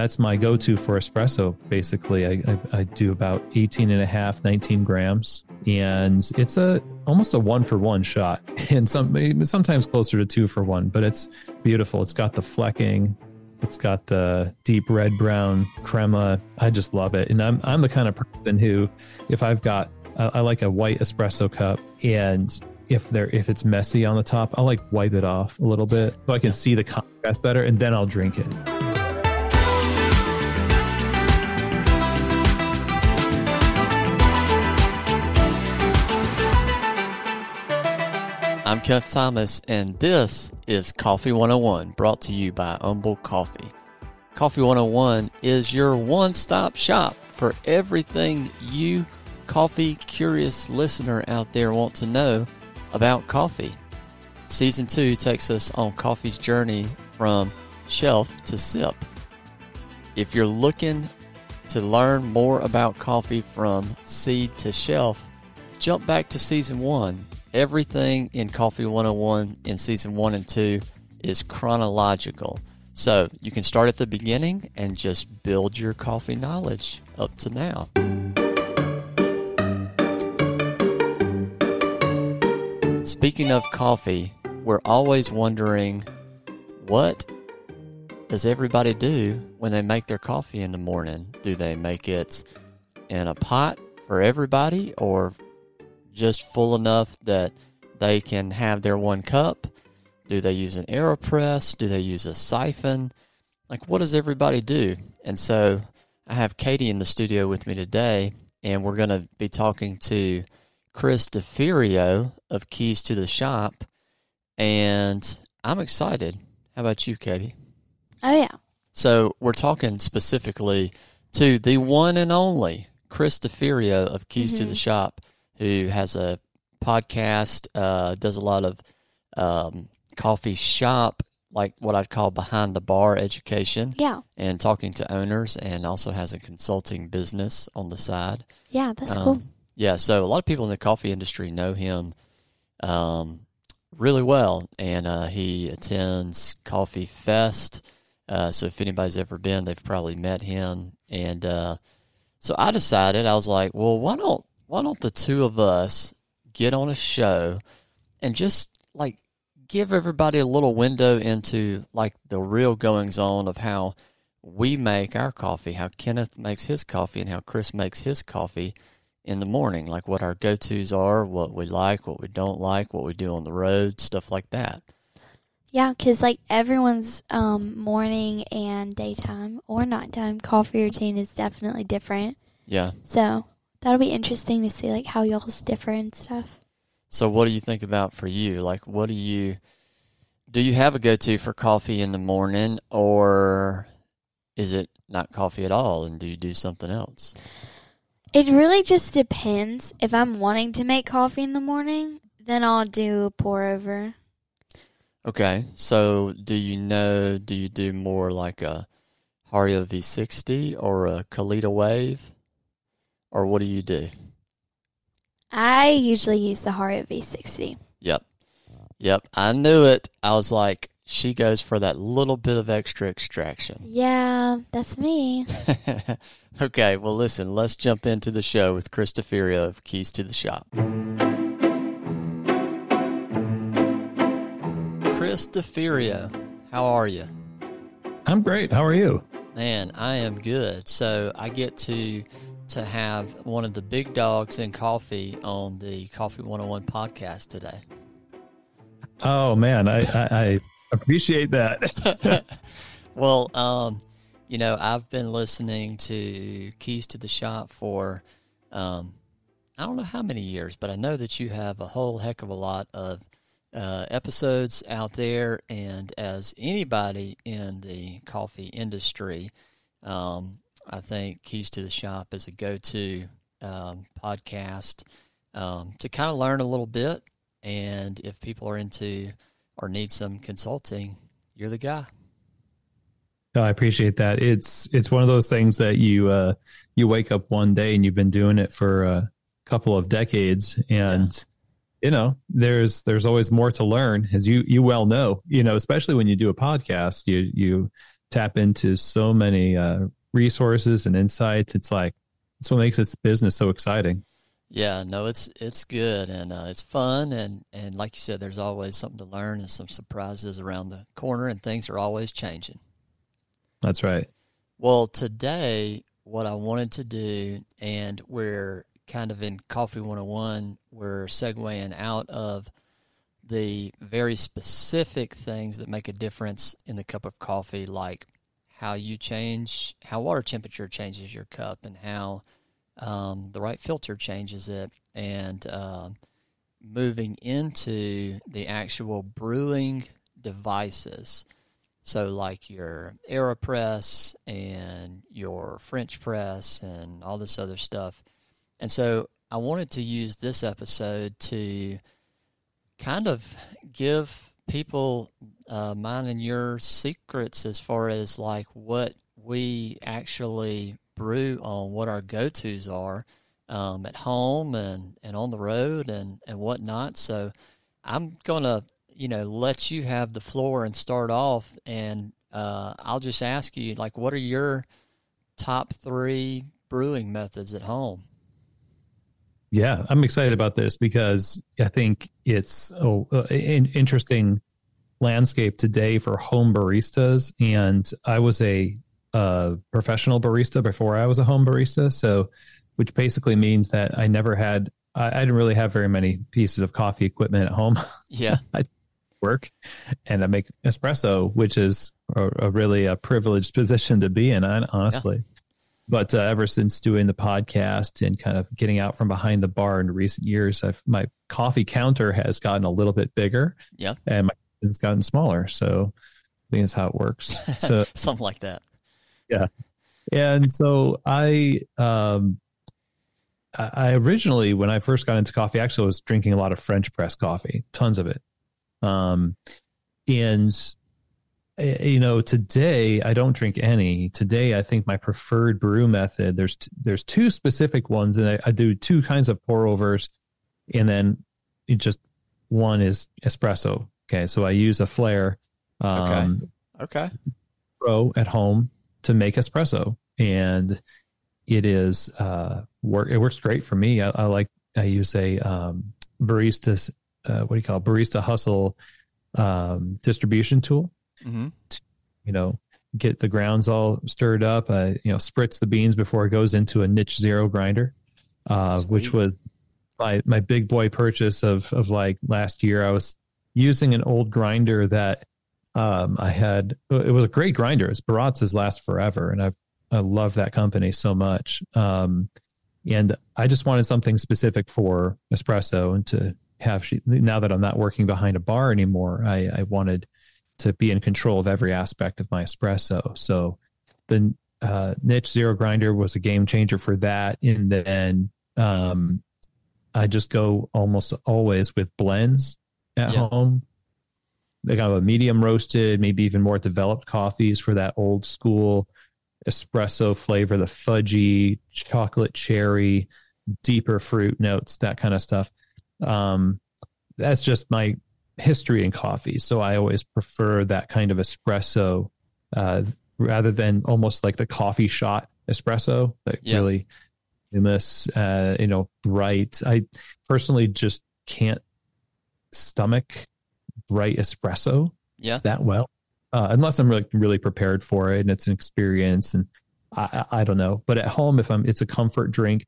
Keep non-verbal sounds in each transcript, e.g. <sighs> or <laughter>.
that's my go-to for espresso. Basically, I, I, I do about 18 and a half, 19 grams, and it's a almost a one for one shot, <laughs> and some sometimes closer to two for one. But it's beautiful. It's got the flecking. It's got the deep red brown crema. I just love it, and I'm I'm the kind of person who, if I've got I like a white espresso cup and if there if it's messy on the top, I'll like wipe it off a little bit so I can see the contrast better, and then I'll drink it. I'm Kenneth Thomas, and this is Coffee 101, brought to you by Humble Coffee. Coffee 101 is your one stop shop for everything you, coffee curious listener out there, want to know about coffee. Season 2 takes us on coffee's journey from shelf to sip. If you're looking to learn more about coffee from seed to shelf, jump back to season 1. Everything in Coffee 101 in season 1 and 2 is chronological. So you can start at the beginning and just build your coffee knowledge up to now. Speaking of coffee, we're always wondering what does everybody do when they make their coffee in the morning? Do they make it in a pot for everybody or just full enough that they can have their one cup? Do they use an AeroPress? Do they use a siphon? Like, what does everybody do? And so I have Katie in the studio with me today, and we're going to be talking to Chris Deferio of Keys to the Shop, and I'm excited. How about you, Katie? Oh yeah. So we're talking specifically to the one and only Chris Deferio of Keys mm-hmm. to the Shop, who has a podcast, uh, does a lot of um, coffee shop, like what I'd call behind the bar education. Yeah. And talking to owners, and also has a consulting business on the side. Yeah, that's um, cool. Yeah, so a lot of people in the coffee industry know him um, really well, and uh, he attends Coffee Fest. Uh, so if anybody's ever been, they've probably met him. And uh, so I decided I was like, well, why don't why don't the two of us get on a show and just like give everybody a little window into like the real goings on of how we make our coffee, how Kenneth makes his coffee, and how Chris makes his coffee in the morning, like what our go tos are, what we like, what we don't like, what we do on the road, stuff like that. Yeah, because like everyone's um, morning and daytime or nighttime coffee routine is definitely different. Yeah. So that'll be interesting to see like how y'all's differ and stuff. So what do you think about for you? Like, what do you do? You have a go to for coffee in the morning, or is it not coffee at all? And do you do something else? It really just depends. If I'm wanting to make coffee in the morning, then I'll do a pour over. Okay. So do you know, do you do more like a Hario V60 or a Kalita Wave? Or what do you do? I usually use the Hario V60. Yep. Yep. I knew it. I was like, she goes for that little bit of extra extraction. Yeah, that's me. <laughs> okay, well, listen, let's jump into the show with Chris Deferio of Keys to the Shop. Chris Deferio, how are you? I'm great. How are you? Man, I am good. So I get to to have one of the big dogs in coffee on the Coffee 101 podcast today. Oh man, I, I, I appreciate that. <laughs> <laughs> well, um, you know, I've been listening to Keys to the Shop for um, I don't know how many years, but I know that you have a whole heck of a lot of uh, episodes out there. And as anybody in the coffee industry, um, I think Keys to the Shop is a go to um, podcast um, to kind of learn a little bit. And if people are into or need some consulting, you're the guy. No, I appreciate that. It's it's one of those things that you uh, you wake up one day and you've been doing it for a couple of decades, and yeah. you know there's there's always more to learn, as you you well know. You know, especially when you do a podcast, you you tap into so many uh, resources and insights. It's like it's what makes this business so exciting. Yeah, no, it's it's good and uh, it's fun and and like you said, there's always something to learn and some surprises around the corner, and things are always changing. That's right. Well, today what I wanted to do, and we're kind of in Coffee 101, we're segueing out of the very specific things that make a difference in the cup of coffee, like how you change, how water temperature changes your cup, and how um, the right filter changes it, and uh, moving into the actual brewing devices. So, like your AeroPress and your French press and all this other stuff. And so, I wanted to use this episode to kind of give people uh, mine and your secrets as far as like what we actually brew on, what our go tos are um, at home and, and on the road and, and whatnot. So I'm going to, you know, let you have the floor and start off. And uh, I'll just ask you, like, what are your top three brewing methods at home? Yeah, I'm excited about this because I think it's oh, uh, an interesting landscape today for home baristas. And I was a, a professional barista before I was a home barista. So, which basically means that I never had, I, I didn't really have very many pieces of coffee equipment at home. Yeah. <laughs> I work and I make espresso, which is a, a really a privileged position to be in, honestly. Yeah. But uh, ever since doing the podcast and kind of getting out from behind the bar in recent years, I've, my coffee counter has gotten a little bit bigger. Yeah. And my it's gotten smaller. So I think that's how it works. <laughs> So something like that. Yeah. And so I um I originally when I first got into coffee, actually I was drinking a lot of French press coffee, tons of it. Um and you know today i don't drink any. Today i think my preferred brew method there's t- there's two specific ones and I, I, do two kinds of pour overs and then it just one is espresso. Okay so i use a Flair um, okay okay. pro at home to make espresso and it is uh work it works great for me. I, I like i use a um barista uh, what do you call it? barista hustle um distribution tool mm-hmm. to, you know, get the grounds all stirred up. Uh, you know, spritz the beans before it goes into a Niche Zero grinder, uh, which was my my big boy purchase of of like last year. I was using an old grinder that um, I had. It was a great grinder. It's Baratza's last forever, and I I love that company so much. Um, and I just wanted something specific for espresso and to have. Now that I'm not working behind a bar anymore, I, I wanted to be in control of every aspect of my espresso. So the uh, Niche Zero grinder was a game changer for that. And then um, I just go almost always with blends at yeah. home. They of a medium roasted, maybe even more developed coffees for that old school espresso flavor, the fudgy, chocolate cherry, deeper fruit notes, that kind of stuff. Um, that's just my history in coffee. So I always prefer that kind of espresso uh, rather than almost like the coffee shot espresso, like yeah. really hummus, uh, you know, bright. I personally just can't stomach bright espresso yeah. that well. Uh, unless I'm really, really prepared for it and it's an experience and I, I don't know. But at home, if I'm, it's a comfort drink.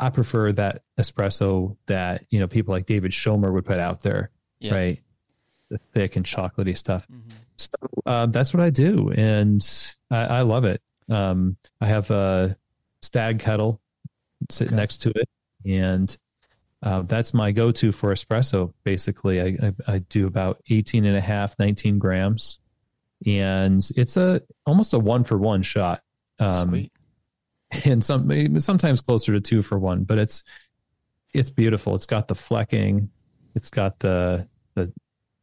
I prefer that espresso that, you know, people like David Schomer would put out there. Yeah. Right the thick and chocolatey stuff. Mm-hmm. So uh, that's what I do, and I, I love it. Um, I have a Stagg kettle sitting okay. next to it, and uh, that's my go-to for espresso. Basically, I, I, I, do about 18 and a half, 19 grams, and it's a almost a one for one shot. Um, Sweet. And some sometimes closer to two for one, but it's it's beautiful. It's got the flecking, it's got the the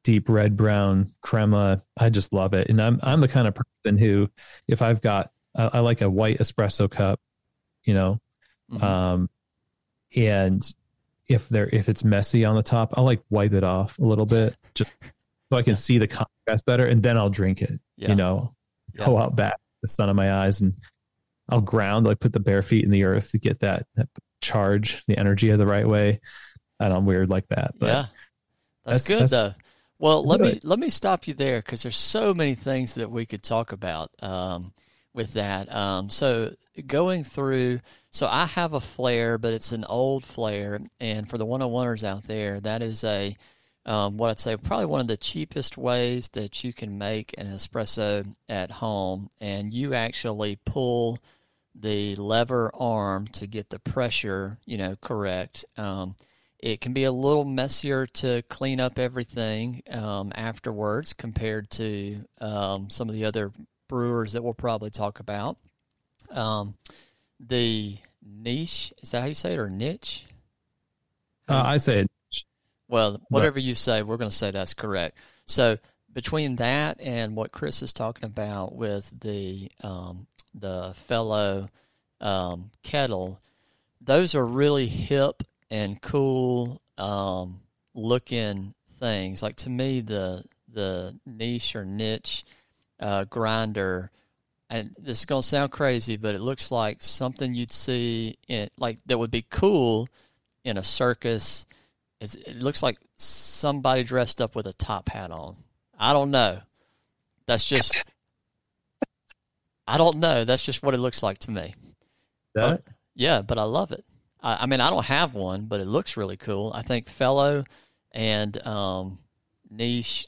deep red brown crema. I just love it. And I'm I'm the kind of person who, if I've got, I, I like a white espresso cup, you know, mm-hmm. um, and if there if it's messy on the top, I'll like wipe it off a little bit just <laughs> so I can yeah. see the contrast better, and then I'll drink it. Yeah. You know, yeah. go out back, the sun in my eyes, and I'll ground, like put the bare feet in the earth to get that, that charge, the energy of the right way. And I'm weird like that. But yeah, that's, that's good that's, though. Well, let me let me stop you there because there's so many things that we could talk about um, with that. Um, so going through, so I have a Flair, but it's an old Flair, and for the one on oneers out there, that is a um, what I'd say probably one of the cheapest ways that you can make an espresso at home, and you actually pull the lever arm to get the pressure, you know, correct. Um, it can be a little messier to clean up everything um, afterwards compared to um, some of the other brewers that we'll probably talk about. Um, the niche is that how you say it or niche? Uh, I say it. Well, whatever you say, we're going to say that's correct. So between that and what Chris is talking about with the um, the Fellow um, kettle, those are really hip and cool um, looking things. Like to me, the the niche or niche uh, grinder, and this is gonna sound crazy, but it looks like something you'd see in like that would be cool in a circus. It's, it looks like somebody dressed up with a top hat on. I don't know. That's just I don't know. That's just what it looks like to me. But, yeah, but I love it. I, I, mean, I don't have one, but it looks really cool. I think Fellow and um, Niche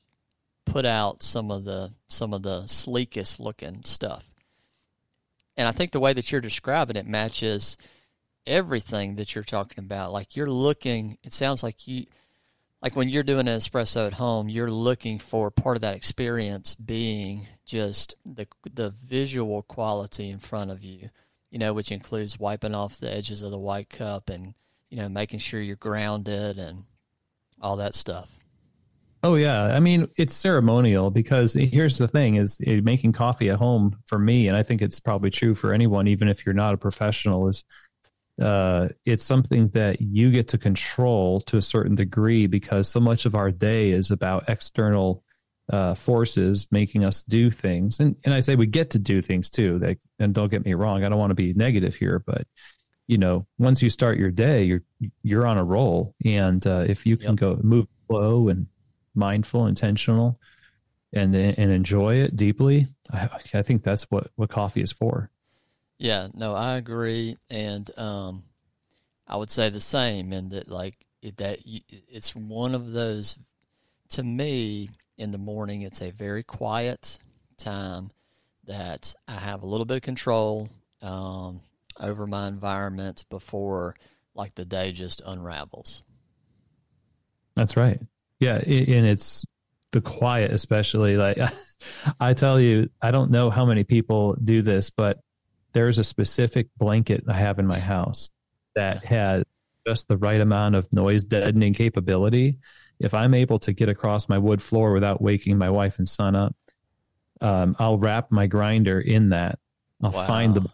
put out some of the some of the sleekest looking stuff, and I think the way that you're describing it matches everything that you're talking about. Like you're looking. It sounds like you like when you're doing an espresso at home, you're looking for part of that experience being just the the visual quality in front of you, you know, which includes wiping off the edges of the white cup and you know making sure you're grounded and all that stuff. Oh yeah, I mean it's ceremonial because here's the thing: is making coffee at home for me, and I think it's probably true for anyone, even if you're not a professional, is uh, it's something that you get to control to a certain degree because so much of our day is about external uh, forces making us do things. And and I say we get to do things too. Like, and don't get me wrong, I don't want to be negative here, but you know, once you start your day, you're you're on a roll, and uh, if you can yep. go move slow and mindful, intentional, and and enjoy it deeply, I, I think that's what what coffee is for. Yeah, no, I agree, and um, I would say the same in that like it, that you, it's one of those. To me, in the morning, it's a very quiet time that I have a little bit of control um, over my environment before like the day just unravels. That's right. Yeah, and it's the quiet, especially like <laughs> I tell you, I don't know how many people do this, but there's a specific blanket I have in my house that has just the right amount of noise deadening capability. If I'm able to get across my wood floor without waking my wife and son up, um, I'll wrap my grinder in that. I'll wow. find the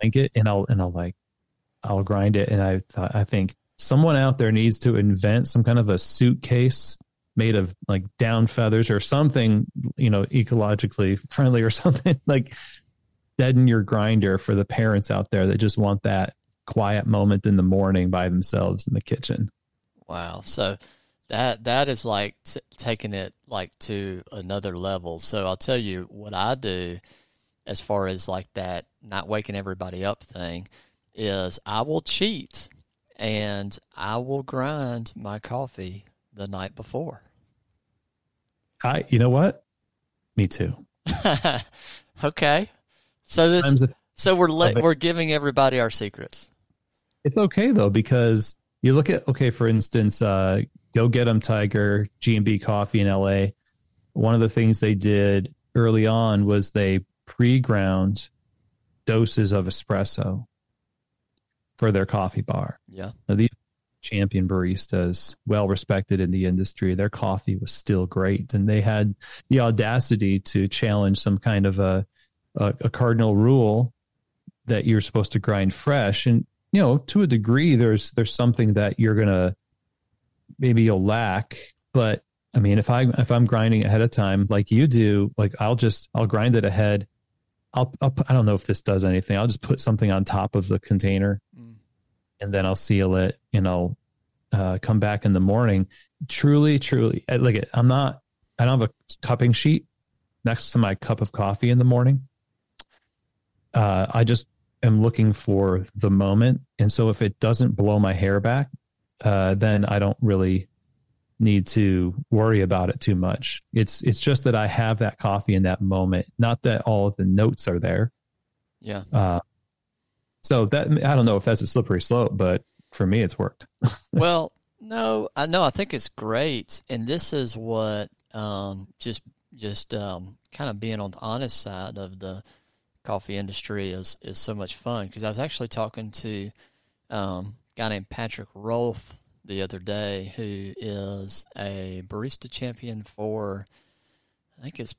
blanket and I'll and I'll like I'll grind it. And I thought I think someone out there needs to invent some kind of a suitcase made of like down feathers or something, you know, ecologically friendly or <laughs> something like deaden your grinder for the parents out there that just want that quiet moment in the morning by themselves in the kitchen. Wow. So that that is like t- taking it like to another level. So I'll tell you what I do as far as like that not waking everybody up thing is I will cheat and I will grind my coffee the night before. I you know what? Me too. <laughs> okay. So this, so we're le- we're giving everybody our secrets. It's okay though because you look at okay, for instance, uh, Go get them Tiger, G and B Coffee in L.A. One of the things they did early on was they pre-ground doses of espresso for their coffee bar. Yeah, now, these champion baristas, well respected in the industry, their coffee was still great, and they had the audacity to challenge some kind of a a, a cardinal rule that you're supposed to grind fresh and you know to a degree there's there's something that you're gonna maybe you'll lack but I mean, if I if I'm grinding ahead of time like you do, like I'll just I'll grind it ahead. I'll, I'll I don't know if this does anything. I'll just put something on top of the container, mm. and then I'll seal it, and I'll uh, come back in the morning. Truly, truly, like it. I'm not. I don't have a cupping sheet next to my cup of coffee in the morning. Uh, I just am looking for the moment, and so if it doesn't blow my hair back, uh, then I don't really need to worry about it too much. It's it's just that I have that coffee in that moment, not that all of the notes are there. Yeah. Uh, so that I don't know if that's a slippery slope, but for me, it's worked. <laughs> well, no, I know. I think it's great, and this is what um, just just um, kind of being on the honest side of the coffee industry is is so much fun because I was actually talking to um, guy named Patrik Rolf the other day who is a barista champion for I think it's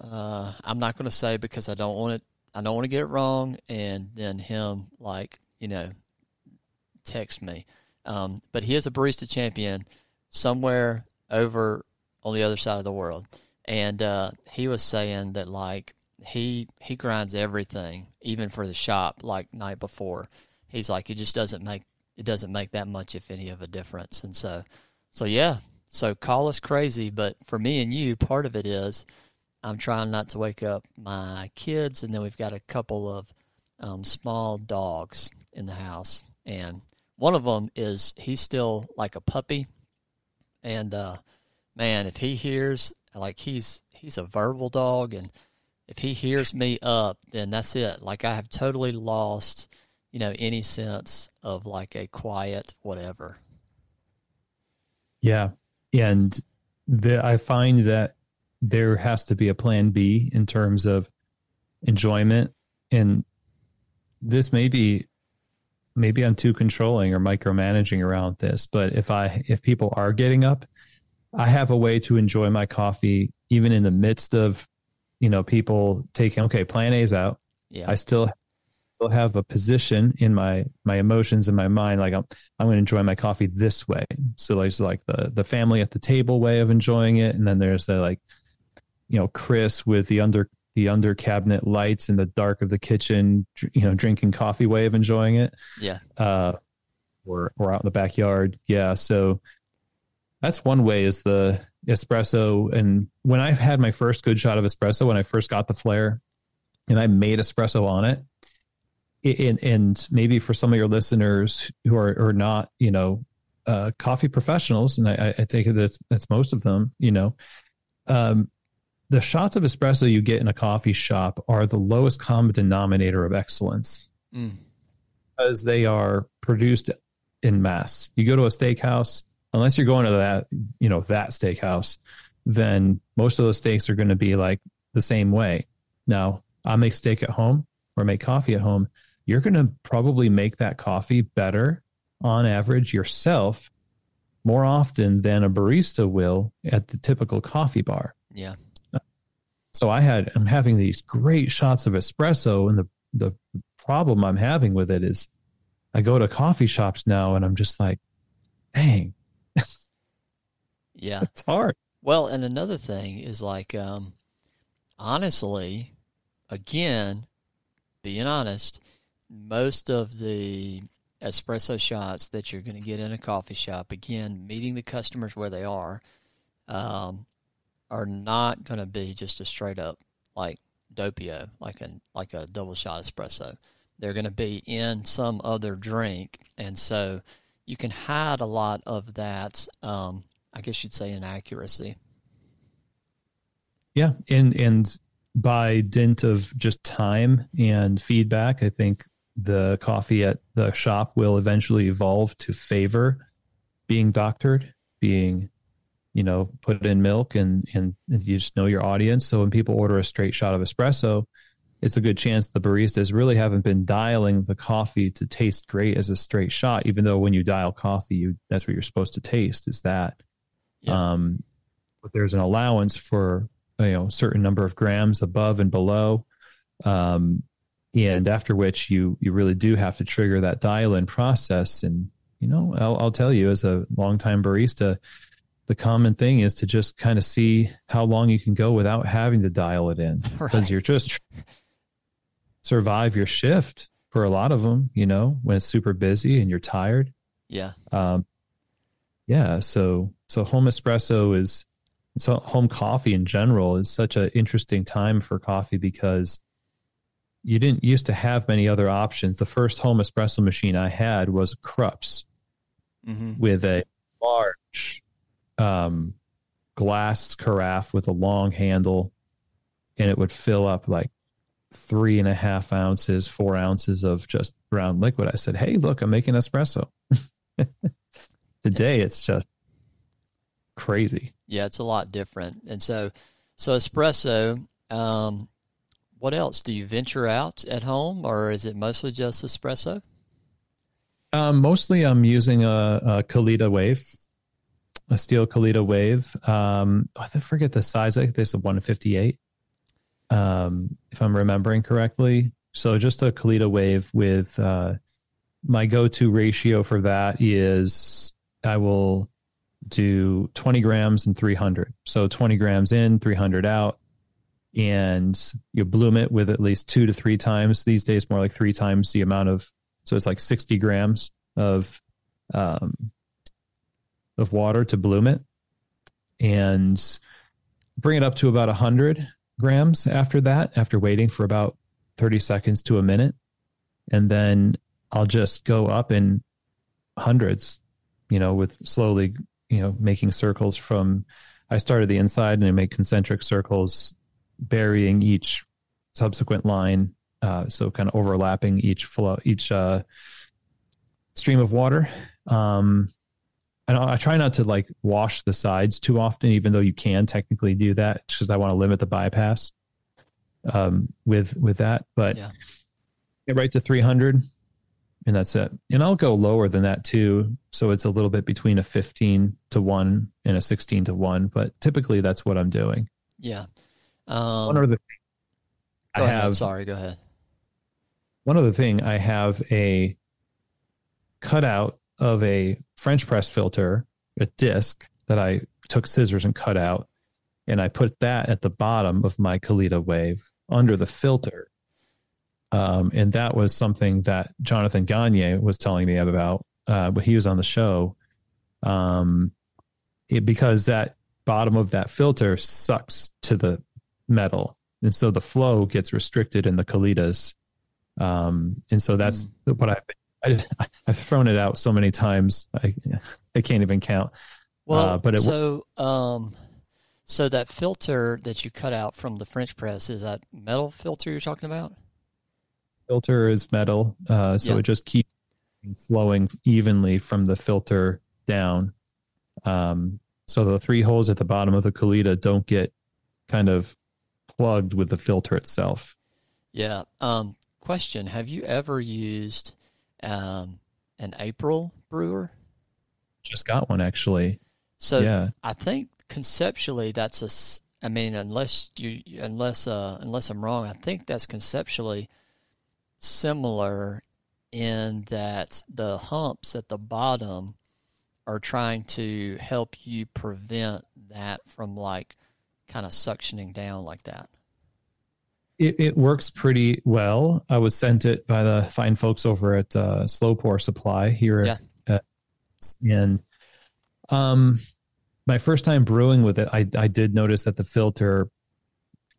uh, I'm not going to say because I don't want it I don't want to get it wrong and then him like you know text me. Um, but he is a barista champion somewhere over on the other side of the world. And uh, he was saying that like he he grinds everything even for the shop like night before. He's like it just doesn't make it doesn't make that much, if any, of a difference. And so, so yeah, so call us crazy, but for me and you, part of it is I'm trying not to wake up my kids, and then we've got a couple of um, small dogs in the house, and one of them is he's still like a puppy, and uh, man, if he hears like he's he's a verbal dog, and if he hears me up, then that's it. Like I have totally lost you know, any sense of like a quiet whatever. Yeah. And the, I find that there has to be a plan B in terms of enjoyment. And this may be, maybe I'm too controlling or micromanaging around this, but if I, if people are getting up, I have a way to enjoy my coffee even in the midst of, you know, people taking, okay, plan A's out. Yeah. I still still have a position in my my emotions in my mind like i'm i'm going to enjoy my coffee this way. So there's like the the family at the table way of enjoying it. And then there's the like you know chris with the under the under cabinet lights in the dark of the kitchen you know drinking coffee way of enjoying it. Yeah. Uh or or out in the backyard. Yeah. So that's one way is the espresso. And when i've had my first good shot of espresso when i first got the Flair and i made espresso on it and, and maybe for some of your listeners who are, are not, you know, uh, coffee professionals, and I, I take it that that's most of them, you know, um, the shots of espresso you get in a coffee shop are the lowest common denominator of excellence mm. because they are produced in mass. You go to a steakhouse, unless you're going to that, you know, that steakhouse, then most of the steaks are going to be like the same way. Now, I make steak at home or make coffee at home you're going to probably make that coffee better on average yourself more often than a barista will at the typical coffee bar. Yeah. So I had I'm having these great shots of espresso and the the problem I'm having with it is I go to coffee shops now and I'm just like, dang. yeah. <laughs> It's hard. Well, and another thing is like um honestly, again, being honest, most of the espresso shots that you're going to get in a coffee shop, again, meeting the customers where they are, um, are not going to be just a straight up like doppio, like a like a double shot espresso. They're going to be in some other drink, and so you can hide a lot of that. Um, I guess you'd say inaccuracy. Yeah, and and by dint of just time and feedback, I think the coffee at the shop will eventually evolve to favor being doctored, being, you know, put in milk and, and, you just know your audience. So when people order a straight shot of espresso, it's a good chance the baristas really haven't been dialing the coffee to taste great as a straight shot, even though when you dial coffee, you that's what you're supposed to taste is that. Yeah. Um, but there's an allowance for you know a certain number of grams above and below. Um, and after which you you really do have to trigger that dial in process and you know I'll, I'll tell you as a longtime barista the common thing is to just kind of see how long you can go without having to dial it in <laughs> because Right. you're just survive your shift for a lot of them, you know, when it's super busy and you're tired. Yeah. Um, yeah, so so home espresso is so home coffee in general is such an interesting time for coffee because you didn't used to have many other options. The first home espresso machine I had was Krups hmm with a large um, glass carafe with a long handle, and it would fill up like three and a half ounces, four ounces of just brown liquid. I said, "Hey, look, I'm making espresso." <laughs> Today, it's just crazy. Yeah, it's a lot different. And so, so espresso. Um, what else do you venture out at home, or is it mostly just espresso? Um, mostly, I'm using a, a Kalita wave, a steel Kalita wave. Um, I forget the size. I think this a 158, um, if I'm remembering correctly. So just a Kalita wave with uh, my go-to ratio for that is I will do 20 grams and 300. So 20 grams in, 300 out. And you bloom it with at least two to three times. These days, more like three times the amount of so it's like 60 grams of um, of water to bloom it, and bring it up to about 100 grams after that. After waiting for about 30 seconds to a minute, and then I'll just go up in hundreds, you know, with slowly, you know, making circles from. I started the inside and I make concentric circles, burying each subsequent line uh, so kind of overlapping each flow, each uh, stream of water. Um, and I I try not to like wash the sides too often, even though you can technically do that, because I want to limit the bypass um, with with that. But Yeah. get right to 300, and that's it. And I'll go lower than that too, so it's a little bit between a 15 to one and a 16 to one. But typically, that's what I'm doing. Yeah. Um, One other thing I ahead. have Sorry, go ahead. one other thing i have a cutout of a french press filter a disc that i took scissors and cut out and i put that at the bottom of my kalita wave under the filter um, and that was something that jonathan gagne was telling me about uh, when he was on the show um, it, because that bottom of that filter sucks to the metal and so the flow gets restricted in the kalitas um, and so that's what I've I, <laughs> I've thrown it out so many times I <laughs> I can't even count. Well, Uh, but it- so um, so that filter that you cut out from the French press is that metal filter you're talking about? Filter is metal, uh, so Yeah. it just keeps flowing evenly from the filter down. Um, so the three holes at the bottom of the Kalita don't get kind of plugged with the filter itself. Yeah. Um, question: Have you ever used um, an April brewer? Just got one actually. So yeah, I think conceptually that's a. I mean, unless you unless uh, unless I'm wrong, I think that's conceptually similar in that the humps at the bottom are trying to help you prevent that from like kind of suctioning down like that. it, it works pretty well. I was sent it by the fine folks over at uh, Slow Pour Supply here, Yeah. at, and um, my first time brewing with it, I I did notice that the filter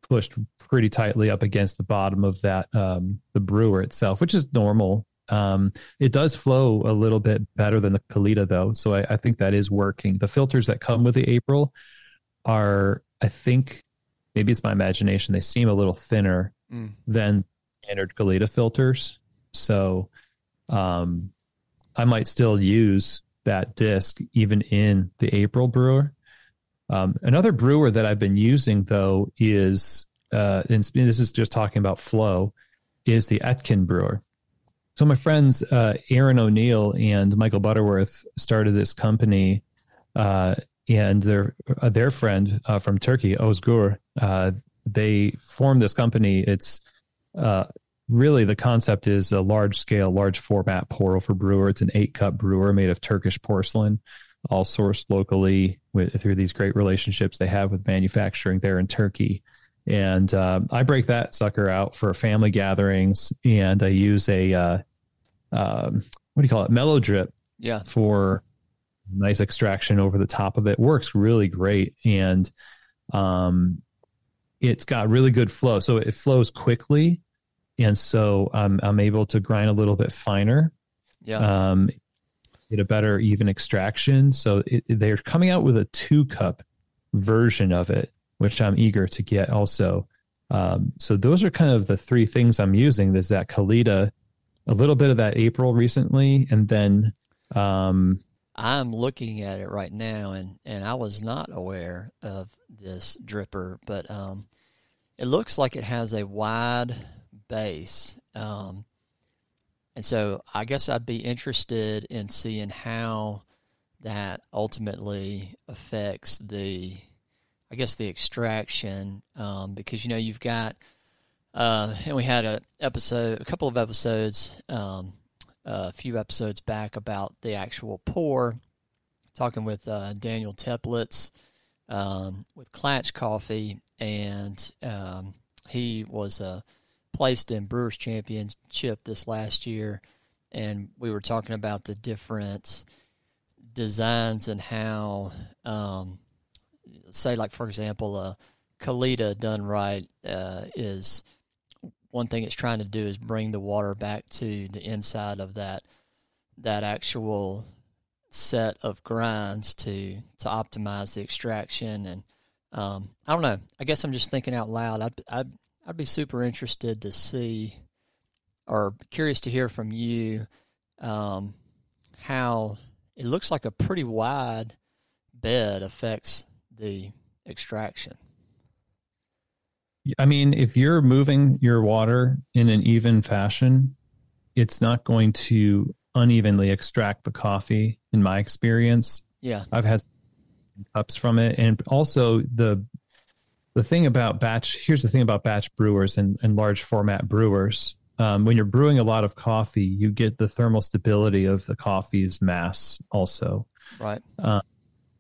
pushed pretty tightly up against the bottom of that um, the brewer itself, which is normal. Um, it does flow a little bit better than the Kalita though, so I, I think that is working. The filters that come with the April are, I think, maybe it's my imagination. They seem a little thinner Mm. than standard Kalita filters. So um, I might still use that disc even in the April brewer. Um, another brewer that I've been using though is, uh, and this is just talking about flow, is the Etkin brewer. So my friends uh, Aaron O'Neill and Michael Butterworth started this company, uh, and their uh, their friend uh, from Turkey, Ozgur, uh, they formed this company. It's uh, really the concept is a large scale, large format pour over brewer. It's an eight cup brewer made of Turkish porcelain all sourced locally with, through these great relationships they have with manufacturing there in Turkey. And uh, I break that sucker out for family gatherings, and I use a uh, um, what do you call it, Melodrip, yeah, for nice extraction over the top of it. Works really great, and um, it's got really good flow. So it flows quickly, and so um, I'm able to grind a little bit finer. Yeah. Um, get a better even extraction. So it, they're coming out with a two cup version of it, which I'm eager to get also. Um, so those are kind of the three things I'm using. There's that Kalita, a little bit of that April recently, and then um, I'm looking at it right now, and and I was not aware of this dripper, but um, it looks like it has a wide base. Um, and so I guess I'd be interested in seeing how that ultimately affects the, I guess the extraction, um, because you know you've got, uh, and we had a episode, a couple of episodes, um, a few episodes back about the actual pour, talking with uh, Daniel Teplitz um, with Klatch Coffee, and um, he was a placed in Brewers Championship this last year, and we were talking about the different designs and how, um, say, like for example, a uh, Kalita done right uh, is one thing it's trying to do is bring the water back to the inside of that that actual set of grinds to to optimize the extraction and um, I don't know. I guess I'm just thinking out loud. I'd, I'd I'd be super interested to see or curious to hear from you um, how it looks like a pretty wide bed affects the extraction. I mean, if you're moving your water in an even fashion, it's not going to unevenly extract the coffee, in my experience. Yeah. I've had cups from it. And also the the thing about batch here's the thing about batch brewers and, and large format brewers um, when you're brewing a lot of coffee you get the thermal stability of the coffee's mass also right uh,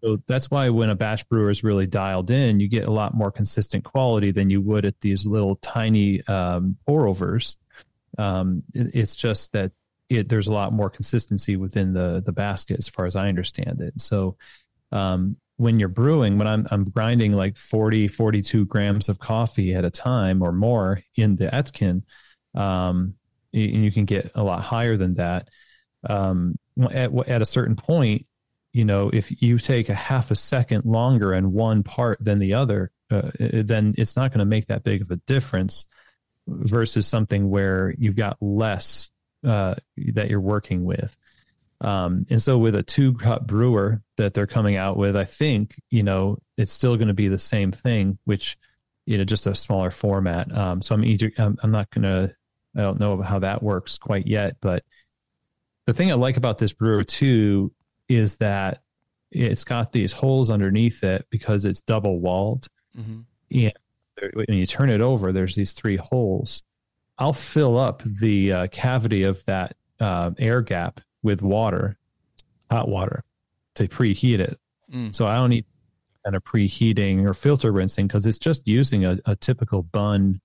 so that's why when a batch brewer is really dialed in you get a lot more consistent quality than you would at these little tiny um, pour overs um, it, it's just that it, there's a lot more consistency within the the basket as far as i understand it so um, when you're brewing, when I'm, I'm grinding like 40, 42 grams of coffee at a time or more in the Etkin, um, and you can get a lot higher than that. Um, at, at a certain point, you know, if you take a half a second longer in one part than the other, uh, then it's not going to make that big of a difference versus something where you've got less uh, that you're working with. Um, and so with a two cup brewer that they're coming out with, I think, you know, it's still going to be the same thing, which, you know, just a smaller format. Um, so I'm either, I'm, I'm not going to, I don't know how that works quite yet, but the thing I like about this brewer too is that it's got these holes underneath it because it's double walled. Mm-hmm. And when you turn it over, there's these three holes. I'll fill up the uh, cavity of that uh, air gap with water, hot water, to preheat it. Mm. So I don't need kind of preheating or filter rinsing because it's just using a, a typical Bunn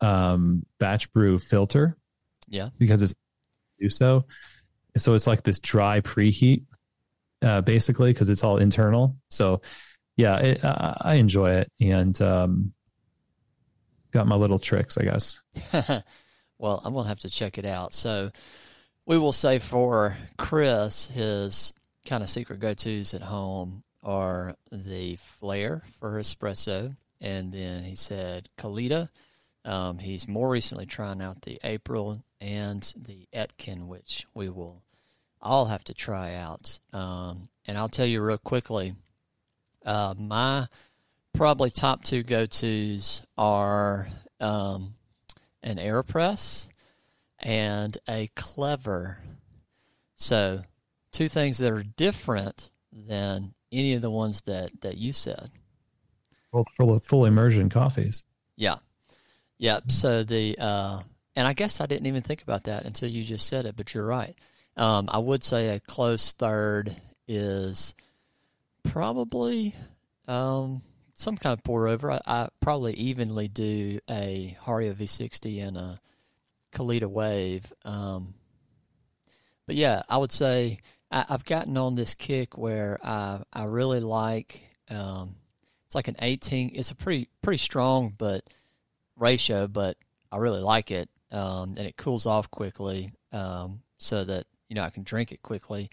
um, batch brew filter. Yeah, because it's do so. So it's like this dry preheat, uh, basically, because it's all internal. So yeah, it, I, I enjoy it and um, got my little tricks, I guess. <laughs> well, I'm gonna have to check it out. So we will say for Chris, his kind of secret go tos at home are the Flair for espresso, and then he said Kalita. Um, he's more recently trying out the April and the Etkin, which we will all have to try out. Um, and I'll tell you real quickly, uh, my probably top two go tos are um, an AeroPress and a clever. So, two things that are different than any of the ones that that you said. Well, full full immersion coffees. Yeah, yeah. So the uh, and I guess I didn't even think about that until you just said it, but you're right. Um, I would say a close third is probably um, some kind of pour over. I, I probably evenly do a Hario V60 and a Kalita Wave. Um, but yeah, I would say I, have gotten on this kick where I I really like. Um, it's like an 18. It's a pretty pretty strong but ratio, but I really like it, um, and it cools off quickly, um, so that you know I can drink it quickly.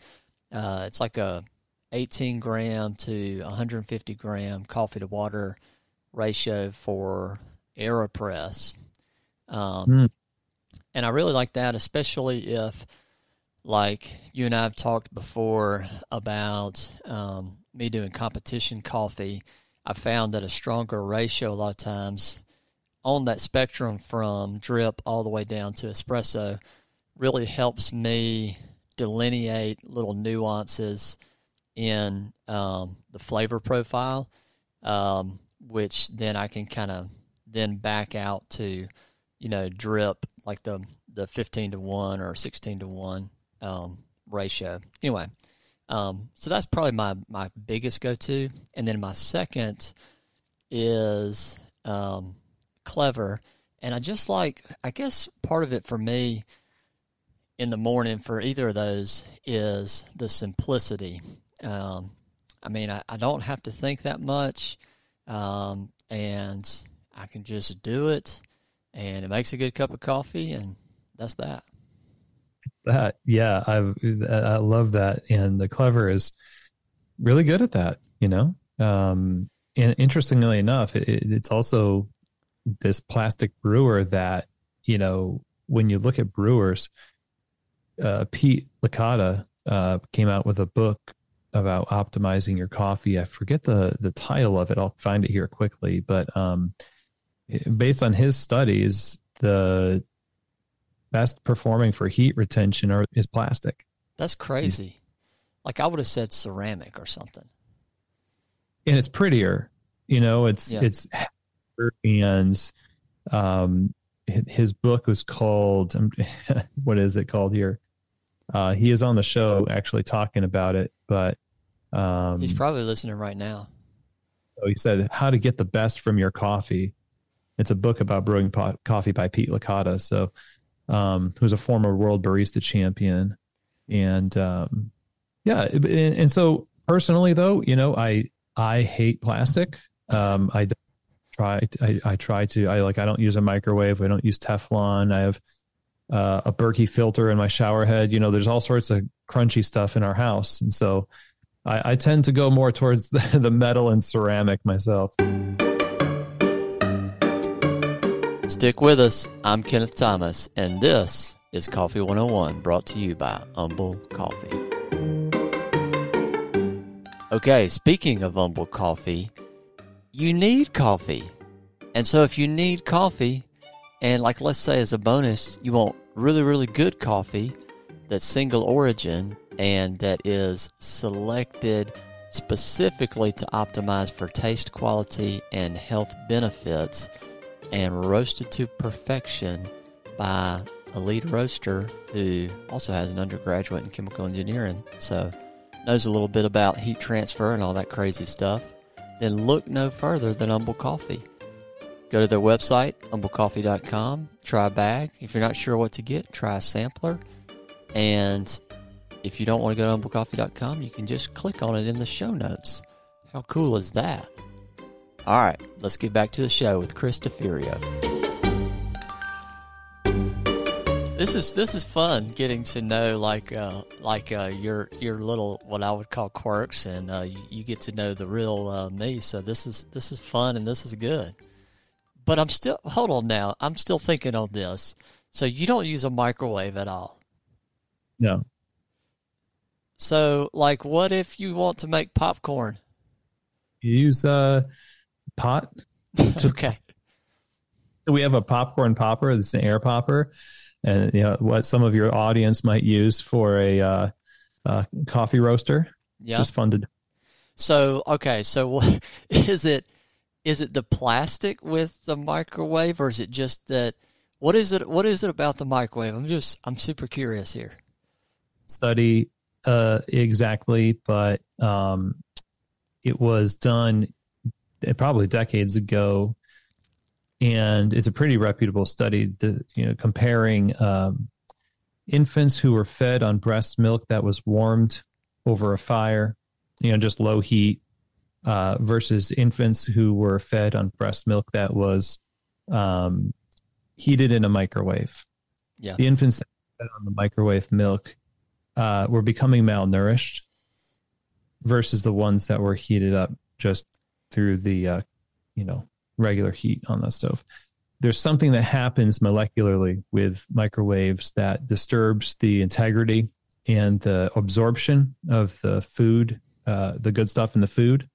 Uh, it's like a 18 gram to 150 gram coffee to water ratio for Aeropress. Um, mm. And I really like that, especially if, like you and I have talked before about um, me doing competition coffee. I found that a stronger ratio a lot of times on that spectrum from drip all the way down to espresso really helps me delineate little nuances in um, the flavor profile, um, which then I can kind of then back out to, you know, drip like the the fifteen to one or sixteen to one um, ratio. Anyway, um, so that's probably my my biggest go to, and then my second is um, clever, and I just like I guess part of it for me in the morning for either of those is the simplicity um, I mean, I, I, don't have to think that much, um, and I can just do it, and it makes a good cup of coffee, and that's that. That yeah, I I love that, and the clever is really good at that. You know, um, and interestingly enough, it, it's also this plastic brewer that you know when you look at brewers, uh, Pete Licata uh, came out with a book about optimizing your coffee. I forget the the title of it. I'll find it here quickly. But um, based on his studies, the best performing for heat retention are, is plastic. That's crazy. Like I would have said ceramic or something. And it's prettier. You know, it's yeah. it's and um his book was called <laughs> what is it called here? Uh, he is on the show actually talking about it, but um, He's probably listening right now. So he said, "How to get the best from your coffee." It's a book about brewing po- coffee by Pete Licata. So, um, who's a former world barista champion, and um, yeah, and, and, so personally, though, you know, I I hate plastic. Um, I try I, I try to I like I don't use a microwave. I don't use Teflon. I have uh, a Berkey filter in my shower head. You know, there's all sorts of crunchy stuff in our house, and so I, I tend to go more towards <laughs> the, the metal and ceramic myself. Stick with us. I'm Kenneth Thomas, and this is Coffee 101 brought to you by Humble Coffee. Okay, speaking of Humble Coffee, you need coffee. And so if you need coffee, and like let's say as a bonus, you want really, really good coffee that's single origin, and that is selected specifically to optimize for taste quality and health benefits and roasted to perfection by a lead roaster who also has an undergraduate in chemical engineering so knows a little bit about heat transfer and all that crazy stuff then look no further than humble coffee go to their website humblecoffee.com try a bag if you're not sure what to get try a sampler and if you don't want to go to humblecoffee.com, you can just click on it in the show notes. How cool is that? All right, let's get back to the show with Chris Deferio. This is this is fun getting to know like uh, like uh, your your little what I would call quirks, and uh, you, you, get to know the real uh, me. So this is this is fun and this is good. But I'm still hold on now. I'm still thinking on this. So you don't use a microwave at all? No. So, like, what if you want to make popcorn? You use a pot. To, <laughs> okay. We have a popcorn popper. This is an air popper, and you know what some of your audience might use for a uh, uh, coffee roaster. Yeah, just funded. So okay, so what <laughs> is it? Is it the plastic with the microwave, or is it just that? What is it? What is it about the microwave? I'm just I'm super curious here. Study uh, exactly, but um, it was done probably decades ago, and it's a pretty reputable study. To, you know, comparing um, infants who were fed on breast milk that was warmed over a fire, you know, just low heat, uh, versus infants who were fed on breast milk that was um, heated in a microwave. Yeah. The infants fed on the microwave milk uh, were becoming malnourished versus the ones that were heated up just through the, uh, you know, regular heat on the stove. There's something that happens molecularly with microwaves that disturbs the integrity and the absorption of the food, uh, the good stuff in the food.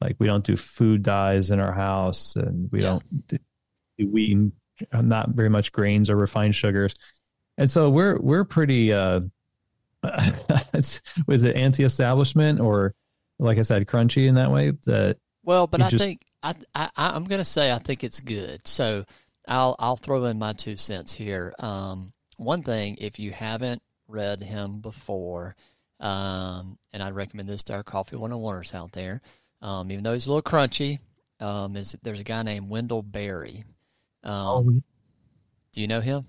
Like we don't do food dyes in our house, and we Yeah. don't do wheat, not very much grains or refined sugars, and so we're we're pretty. Uh, <laughs> was it anti-establishment or, like I said, crunchy in that way? That Well, but I just- think I, I I'm going to say I think it's good. So I'll I'll throw in my two cents here. Um, one thing, if you haven't read him before, um, and I'd recommend this to our coffee 101ers out there, um, even though he's a little crunchy, um, is there's a guy named Wendell Berry. Um, do you know him?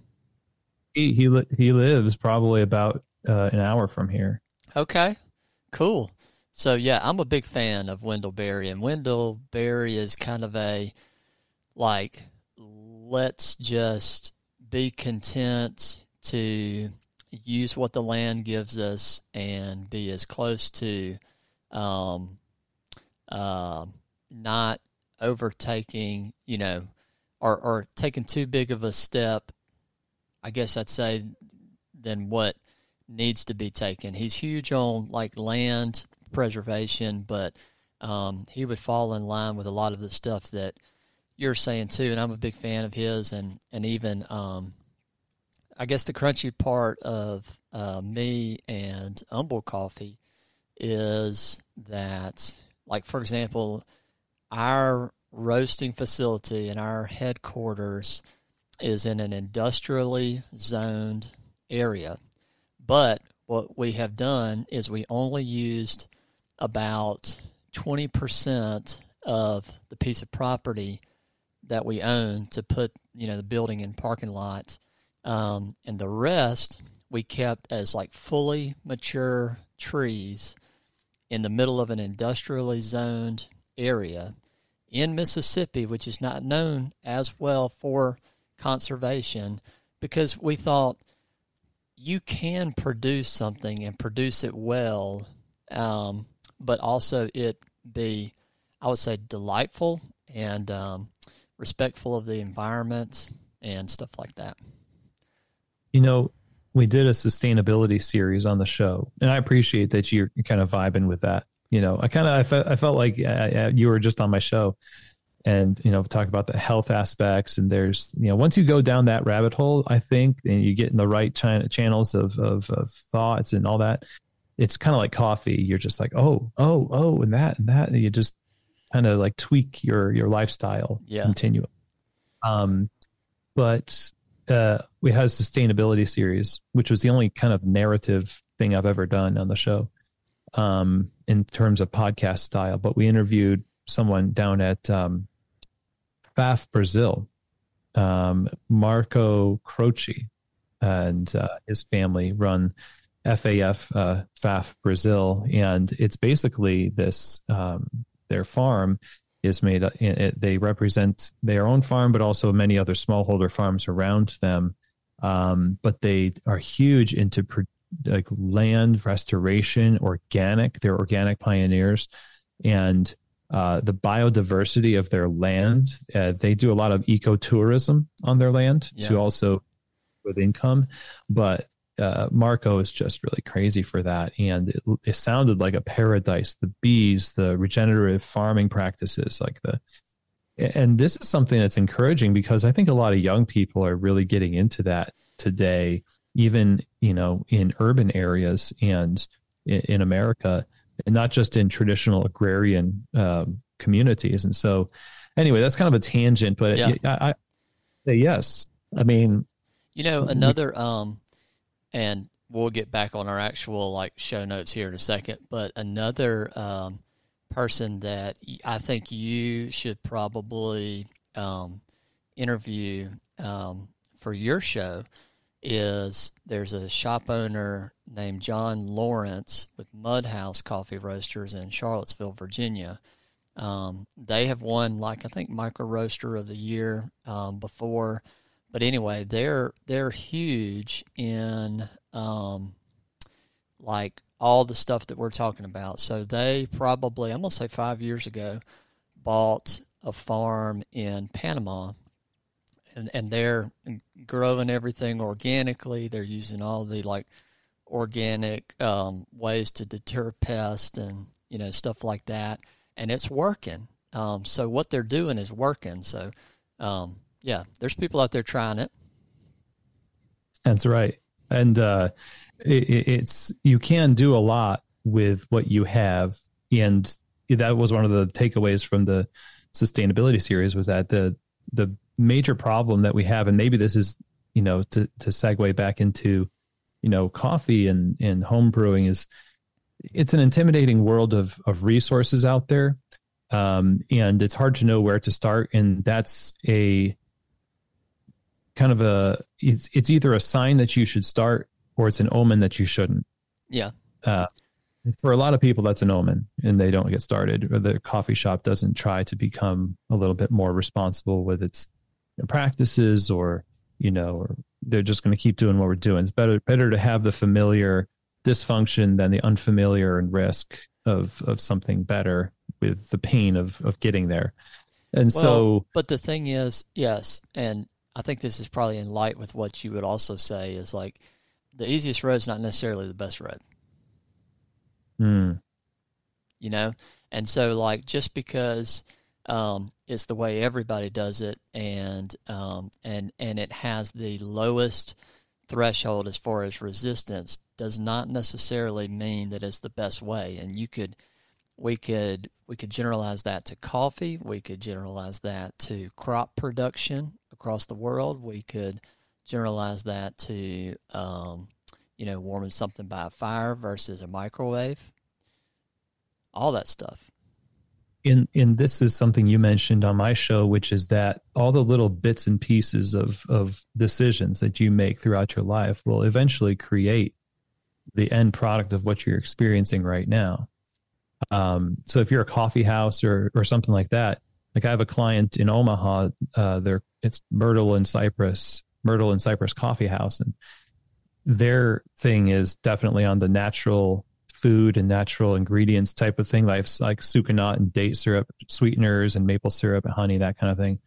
he he he lives probably about uh, an hour from here. Okay, cool. So yeah, I'm a big fan of Wendell Berry, and Wendell Berry is kind of a like let's just be content to use what the land gives us and be as close to um, uh, not overtaking, you know, or or taking too big of a step. I guess I'd say than what needs to be taken. He's huge on like land preservation, but um, he would fall in line with a lot of the stuff that you're saying too. And I'm a big fan of his, and and even um, I guess the crunchy part of uh, me and Humble Coffee is that, like for example, our roasting facility and our headquarters is in an industrially zoned area. But what we have done is we only used about 20% of the piece of property that we own to put, you know, the building and parking lot. Um, and the rest we kept as like fully mature trees in the middle of an industrially zoned area in Mississippi, which is not known as well for conservation, because we thought you can produce something and produce it well, um, but also it be, I would say, delightful and um, respectful of the environment and stuff like that. You know, we did a sustainability series on the show, and I appreciate that you're kind of vibing with that. You know, I kind of I felt I felt like uh, uh, you were just on my show, and you know, talk about the health aspects. And there's you know, once you go down that rabbit hole, I think, and you get in the right chi- channels of, of of thoughts and all that, it's kind of like coffee. You're just like, oh, oh, oh, and that and that, and you just kind of like tweak your your lifestyle Yeah. continuum. Um, but uh, we had a sustainability series, which was the only kind of narrative thing I've ever done on the show um, in terms of podcast style. But we interviewed someone down at um, FAF Brazil, um, Marco Croce, and uh, his family run FAF uh, FAF Brazil, and it's basically this um, their farm is made it, it, they represent their own farm but also many other smallholder farms around them. Um, but they are huge into pro- like land restoration organic they're organic pioneers. And uh, the biodiversity of their land uh, they do a lot of ecotourism on their land Yeah. to also with income. But uh, Marco is just really crazy for that. And it, it sounded like a paradise. The bees, the regenerative farming practices, like the, and this is something that's encouraging because I think a lot of young people are really getting into that today, even, you know, in urban areas and in, in America, and not just in traditional agrarian um, communities. And so, anyway, that's kind of a tangent, but Yeah. I, I say yes. I mean, You know, another um, and we'll get back on our actual like show notes here in a second. But another um, person that I think you should probably um, interview um, for your show is there's a shop owner named John Lawrence with Mudhouse Coffee Roasters in Charlottesville, Virginia. Um, they have won like I think Micro Roaster of the Year um, before, but anyway, they're they're huge in um, like all the stuff that we're talking about. So they probably I'm gonna say five years ago bought a farm in Panama and and they're growing everything organically. They're using all the like organic um, ways to deter pests and you know stuff like that, and it's working. Um, so what they're doing is working. So um, yeah, there's people out there trying it. That's right, and uh, it, it's you can do a lot with what you have, and that was one of the takeaways from the sustainability series was that the the major problem that we have, and maybe this is, you know, to, to segue back into, you know, coffee and, and home brewing is it's an intimidating world of, of resources out there. Um, and it's hard to know where to start. And that's a kind of a, it's, it's either a sign that you should start or it's an omen that you shouldn't. Yeah. Uh, for a lot of people, that's an omen and they don't get started or the coffee shop doesn't try to become a little bit more responsible with its practices or you know or they're just going to keep doing what we're doing it's better better to have the familiar dysfunction than the unfamiliar and risk of of something better with the pain of of getting there and well, so but the thing is yes and i think this is probably in light with what you would also say is like the easiest road is not necessarily the best road mm. you know and so like just because um, it's the way everybody does it, and um, and and it has the lowest threshold as far as resistance. Does not necessarily mean that it's the best way, and you could we could we could generalize that to coffee. We could generalize that to crop production across the world. We could generalize that to um, you know warming something by a fire versus a microwave. All that stuff in in this is something you mentioned on my show which is that all the little bits and pieces of of decisions that you make throughout your life will eventually create the end product of what you're experiencing right now um, so if you're a coffee house or or something like that like i have a client in omaha uh there it's myrtle and cypress myrtle and cypress coffee house and their thing is definitely on the natural food and natural ingredients type of thing, like like sucanat and date syrup, sweeteners and maple syrup and honey, that kind of thing.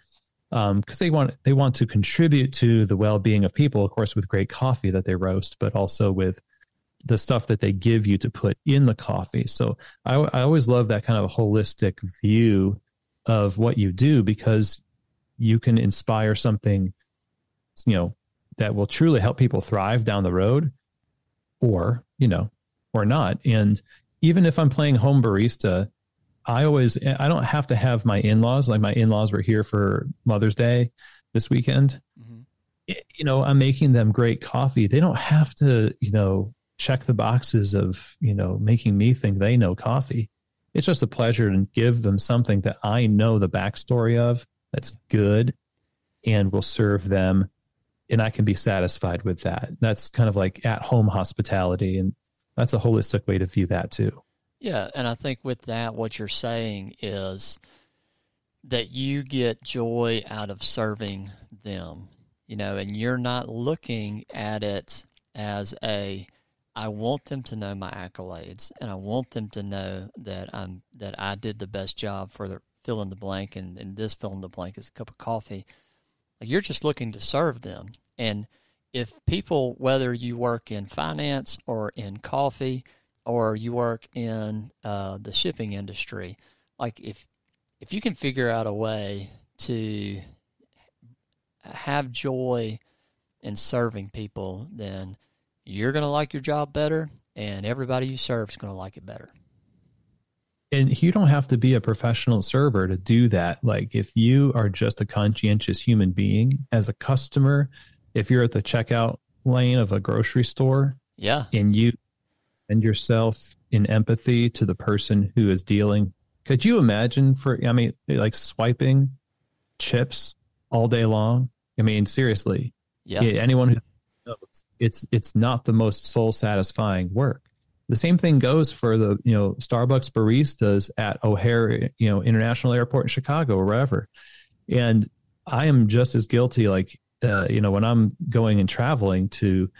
Because um, they want they want to contribute to the well being of people, of course, with great coffee that they roast, but also with the stuff that they give you to put in the coffee. So I, I always love that kind of holistic view of what you do because you can inspire something, you know, that will truly help people thrive down the road, or you know, or not. And even if I'm playing home barista, I always I don't have to have my in-laws. Like my in-laws were here for Mother's Day this weekend. Mm-hmm. You know, I'm making them great coffee. They don't have to, you know, check the boxes of, you know, making me think they know coffee. It's just a pleasure to give them something that I know the backstory of that's good and will serve them and I can be satisfied with that. That's kind of like at home hospitality. And that's a holistic way to view that too. Yeah, and I think with that, what you're saying is that you get joy out of serving them, you know, and you're not looking at it as a I want them to know my accolades, and I want them to know that I'm that I did the best job for the fill in the blank, and, and this fill in the blank is a cup of coffee. You're just looking to serve them, and if people, whether you work in finance or in coffee or you work in uh, the shipping industry, like if if you can figure out a way to have joy in serving people, then you're going to like your job better, and everybody you serve is going to like it better. And you don't have to be a professional server to do that. Like if you are just a conscientious human being as a customer if you're at the checkout lane of a grocery store Yeah. and you and yourself in empathy to the person who is dealing. Could you imagine for I mean like swiping chips all day long? I mean seriously. Yeah. Yeah, anyone who it's it's not the most soul satisfying work. The same thing goes for the you know Starbucks baristas at O'Hare you know International Airport in Chicago or wherever, and I am just as guilty. Like uh, you know when I'm going and traveling to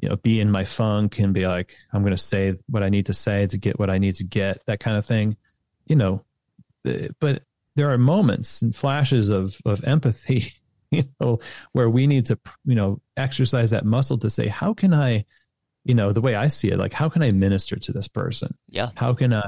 you know be in my funk and be like I'm going to say what I need to say to get what I need to get that kind of thing, you know. But there are moments and flashes of of empathy <laughs> <laughs> you know where we need to you know exercise that muscle to say how can i you know the way i see it like how can i minister to this person Yeah. how can i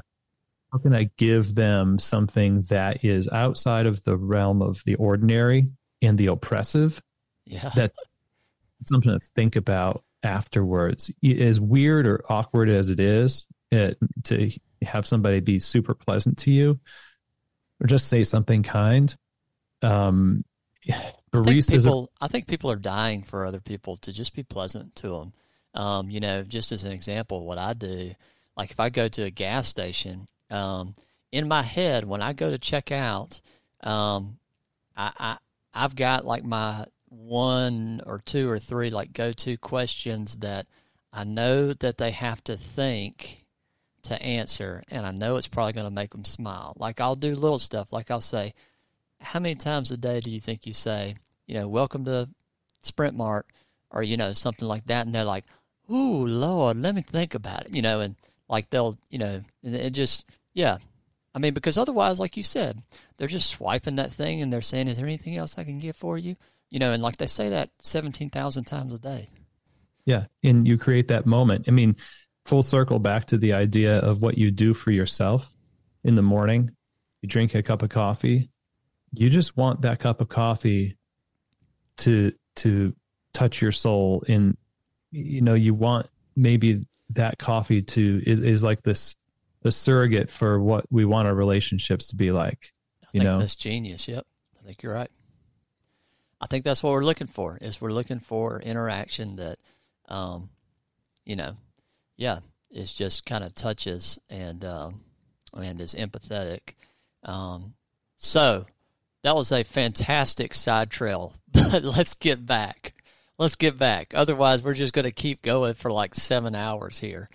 how can i give them something that is outside of the realm of the ordinary and the oppressive Yeah. that <laughs> something to think about afterwards as weird or awkward as it is it, to have somebody be super pleasant to you or just say something kind um I think baristas are people, I think people are dying for other people to just be pleasant to them. Um, you know, just as an example, what I do, like if I go to a gas station, um, in my head when I go to check out, um, I, I I've got like my one or two or three like go to questions that I know that they have to think to answer, and I know it's probably going to make them smile. Like I'll do little stuff, like I'll say, "How many times a day do you think you say, you know, welcome to Sprint Mart, or you know, something like that?" And they're like, "Ooh, Lord, let me think about it," you know, and like they'll, you know, and it just, yeah. I mean, because otherwise, like you said, they're just swiping that thing and they're saying, "Is there anything else I can get for you?" You know, and like they say that seventeen thousand times a day. Yeah. And you create that moment. I mean, full circle back to the idea of what you do for yourself in the morning. You drink a cup of coffee. You just want that cup of coffee to to touch your soul in you know, you want maybe that coffee to is, is like this the surrogate for what we want our relationships to be like. I You think know? that's genius. Yep, I think you're right. I think that's what we're looking for. Is we're looking for interaction that, um, you know, yeah, is just kind of touches and um, and is empathetic. Um, so that was a fantastic side trail, <laughs> but let's get back. Let's get back. Otherwise, we're just going to keep going for like seven hours here.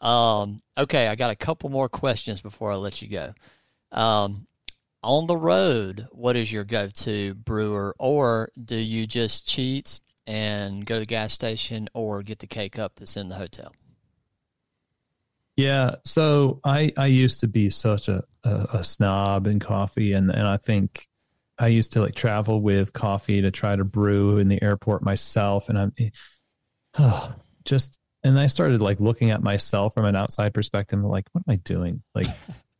Um, okay, I got a couple more questions before I let you go. Um, on the road, what is your go-to brewer, or do you just cheat and go to the gas station, or get the K cup that's in the hotel? Yeah, so I I used to be such a, a, a snob in coffee, and and I think I used to like travel with coffee to try to brew in the airport myself, and I'm oh, <sighs> just and I started like looking at myself from an outside perspective, like what am I doing? Like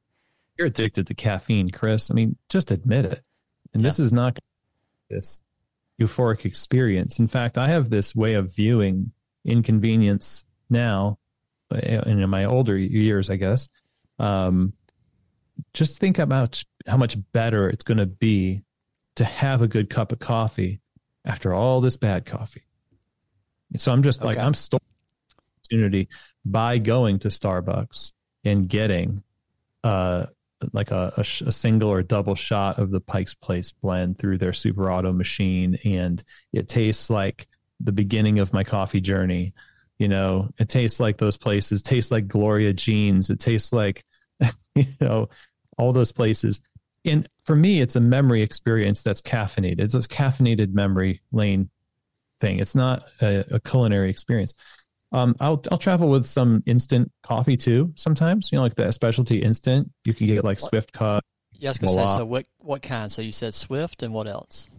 <laughs> you're addicted to caffeine, Chris. I mean, just admit it. And this is not this euphoric experience. In fact, I have this way of viewing inconvenience now uh, in my older years, I guess. Um, just think about how much better it's going to be to have a good cup of coffee after all this bad coffee. So I'm just like, I'm storing opportunity by going to Starbucks and getting uh, like a, a, sh- a single or double shot of the Pike's Place blend through their super auto machine. And it tastes like the beginning of my coffee journey. You know, it tastes like those places, tastes like Gloria Jean's. It tastes like, <laughs> you know, all those places. And for me, it's a memory experience that's caffeinated. It's a caffeinated memory lane thing. It's not a, a culinary experience. Um, I'll I'll travel with some instant coffee too. Sometimes, you know, like the specialty instant. You can get like What? Swift Cup, Yeah, I was gonna say. So what what kind? So you said Swift, and what else?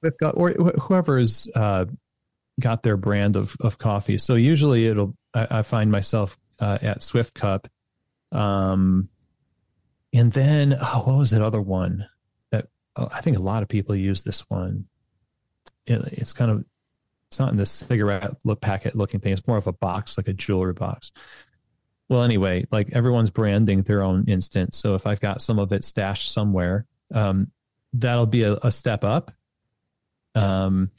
Swift Cup, or wh- whoever's uh, got their brand of of coffee. So usually, it'll I, I find myself uh, at Swift Cup, um, and then oh, what was that other one that oh, I think a lot of people use this one. It, it's kind of it's not in the cigarette look packet looking thing. It's more of a box, like a jewelry box. Well, anyway, like everyone's branding their own instance. So if I've got some of it stashed somewhere, um, that'll be a, a step up. Um,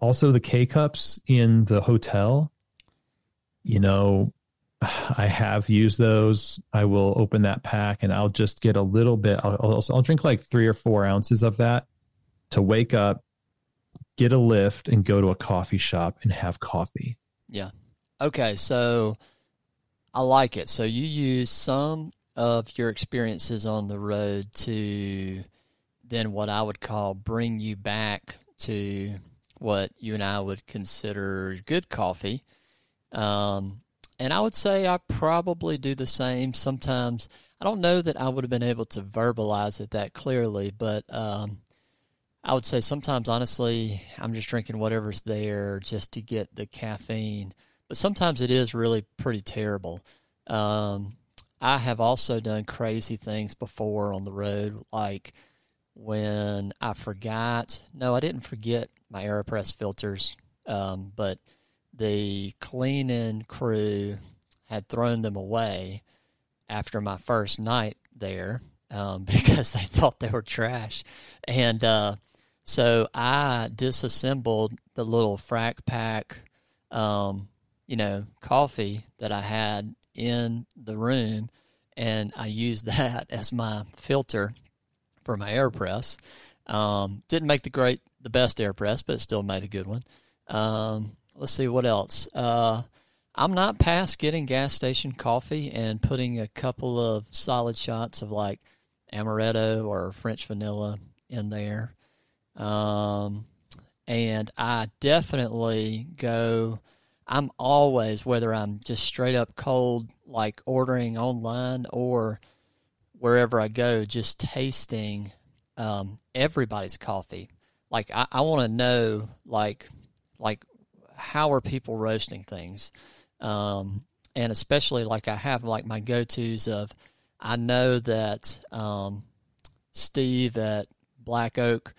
also, the K cups in the hotel you know, I have used those. I will open that pack and I'll just get a little bit. I'll, I'll, I'll drink like three or four ounces of that to wake up, get a lift, and go to a coffee shop and have coffee. Yeah. Okay. So I like it. So you use some of your experiences on the road to then what I would call bring you back to what you and I would consider good coffee. Um, and I would say I probably do the same. Sometimes I don't know that I would have been able to verbalize it that clearly, but um, I would say sometimes, honestly, I'm just drinking whatever's there just to get the caffeine. But sometimes it is really pretty terrible. Um, I have also done crazy things before on the road, like when I forgot. No, I didn't forget my AeroPress filters, um, but the cleaning crew had thrown them away after my first night there um, <laughs> because they thought they were trash. And uh, so I disassembled the little Frac Pac, um, you know, coffee that I had in the room, and I used <laughs> that as my filter for my AeroPress. Um, didn't make the great, the best AeroPress, but still made a good one. Um, let's see what else. Uh, I'm not past getting gas station coffee and putting a couple of solid shots of like amaretto or French vanilla in there. Um, and I definitely go I'm always, whether I'm just straight up cold, like ordering online or wherever I go, just tasting um, everybody's coffee. Like I, I want to know, like, like how are people roasting things, um, and especially like I have like my go tos of, I know that um, Steve at Black Oak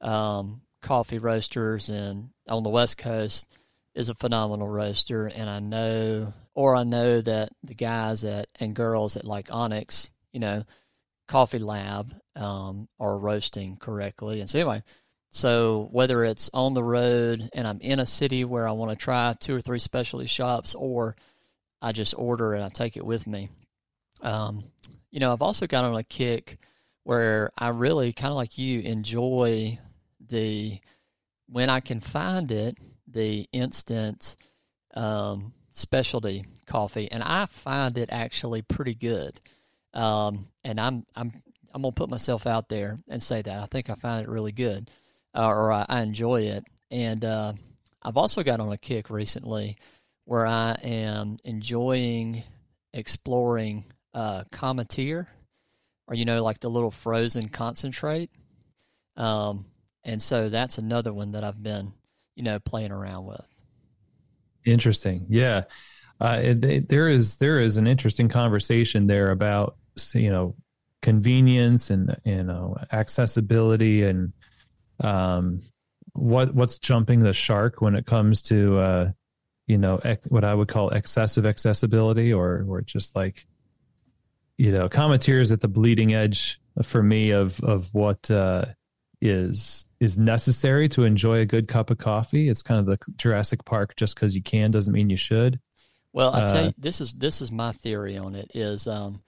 um, Coffee Roasters and on the West Coast is a phenomenal roaster, and I know, or I know that the guys at and girls at like Onyx, you know, Coffee Lab, um, are roasting correctly. And so anyway, so whether it's on the road and I'm in a city where I want to try two or three specialty shops, or I just order and I take it with me. Um, you know, I've also got on a kick where I really kind of like you enjoy the when I can find it the instant um, specialty coffee, and I find it actually pretty good. Um, and I'm I'm I'm gonna put myself out there and say that I think I find it really good, or I, I, enjoy it. And uh, I've also got on a kick recently where I am enjoying exploring uh, Cometeer, or you know, like the little frozen concentrate. Um, and so that's another one that I've been you know, playing around with. Interesting. Yeah. Uh, there is there is an interesting conversation there about you know convenience and you know accessibility and um, what what's jumping the shark when it comes to uh, you know ec- what I would call excessive accessibility or or just like you know Cometeers at the bleeding edge for me of of what uh, is is necessary to enjoy a good cup of coffee. It's kind of the Jurassic Park. Just because you can doesn't mean you should. Well, I tell uh, you, this is this is my theory on it. Is um,